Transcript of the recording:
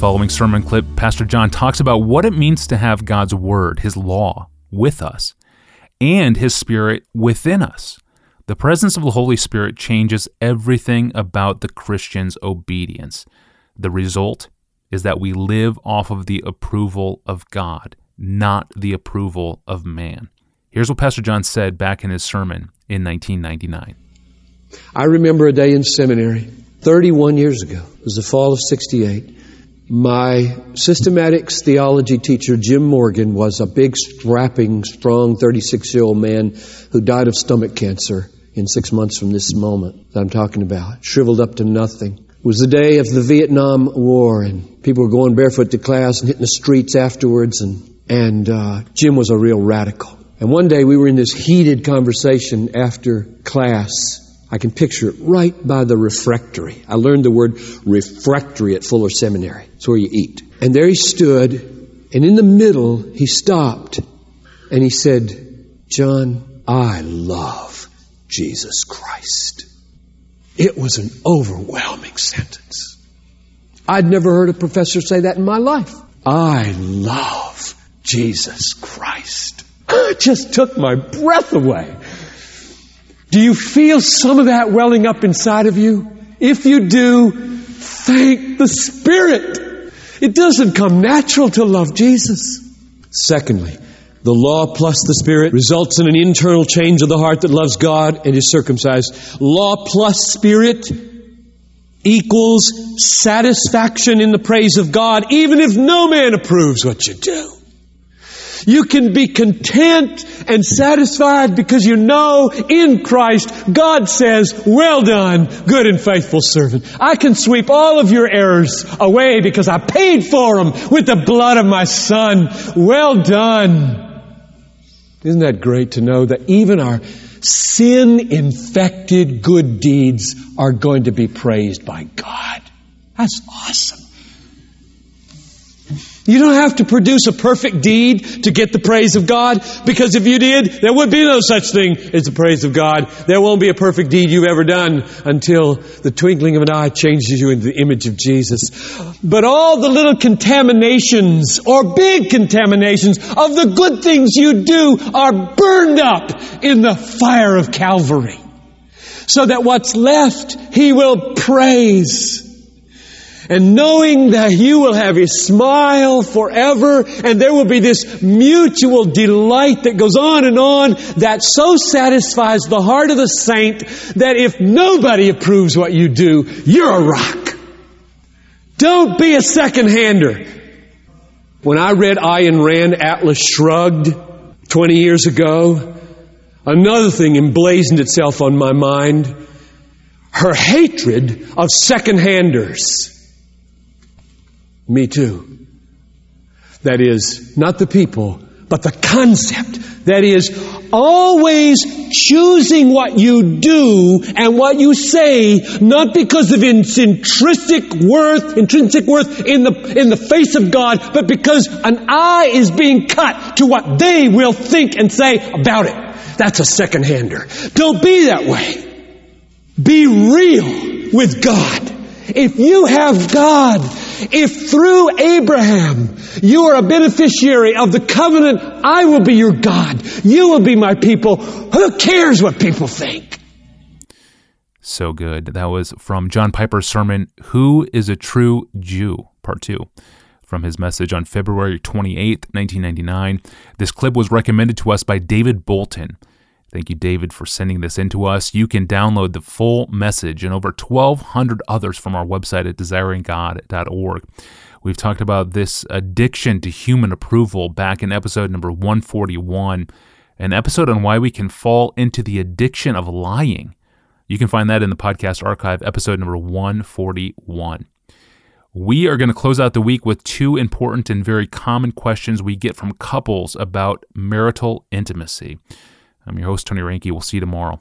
following sermon clip, Pastor John talks about what it means to have God's Word, His law, with us, and His Spirit within us. The presence of the Holy Spirit changes everything about the Christian's obedience. The result is that we live off of the approval of God, not the approval of man. Here's what Pastor John said back in his sermon in 1999. I remember a day in seminary 31 years ago. It was the fall of 68. My systematics theology teacher, Jim Morgan, was a big, strapping, strong 36 year old man who died of stomach cancer in six months from this moment that I'm talking about. Shriveled up to nothing. It was the day of the Vietnam War, and people were going barefoot to class and hitting the streets afterwards, and, and uh, Jim was a real radical. And one day we were in this heated conversation after class. I can picture it right by the refectory. I learned the word refectory at Fuller Seminary. It's where you eat. And there he stood, and in the middle, he stopped, and he said, John, I love Jesus Christ. It was an overwhelming sentence. I'd never heard a professor say that in my life. I love Jesus Christ. It just took my breath away. Do you feel some of that welling up inside of you? If you do, thank the Spirit. It doesn't come natural to love Jesus. Secondly, the law plus the Spirit results in an internal change of the heart that loves God and is circumcised. Law plus Spirit equals satisfaction in the praise of God, even if no man approves what you do. You can be content and satisfied because you know in Christ God says, well done, good and faithful servant. I can sweep all of your errors away because I paid for them with the blood of my son. Well done. Isn't that great to know that even our sin infected good deeds are going to be praised by God? That's awesome. You don't have to produce a perfect deed to get the praise of God, because if you did, there would be no such thing as the praise of God. There won't be a perfect deed you've ever done until the twinkling of an eye changes you into the image of Jesus. But all the little contaminations or big contaminations of the good things you do are burned up in the fire of Calvary. So that what's left, He will praise and knowing that you will have a smile forever and there will be this mutual delight that goes on and on that so satisfies the heart of the saint that if nobody approves what you do, you're a rock. Don't be a second hander. When I read Ayn Rand, Atlas Shrugged 20 years ago, another thing emblazoned itself on my mind. Her hatred of second handers. Me too. That is, not the people, but the concept. That is, always choosing what you do and what you say, not because of its intrinsic worth, intrinsic worth in the, in the face of God, but because an eye is being cut to what they will think and say about it. That's a second hander. Don't be that way. Be real with God. If you have God, if through Abraham you are a beneficiary of the covenant, I will be your God. You will be my people. Who cares what people think? So good. That was from John Piper's sermon, Who is a True Jew? Part 2 from his message on February 28, 1999. This clip was recommended to us by David Bolton. Thank you, David, for sending this in to us. You can download the full message and over 1,200 others from our website at desiringgod.org. We've talked about this addiction to human approval back in episode number 141, an episode on why we can fall into the addiction of lying. You can find that in the podcast archive, episode number 141. We are going to close out the week with two important and very common questions we get from couples about marital intimacy. I'm your host, Tony Reinke. We'll see you tomorrow.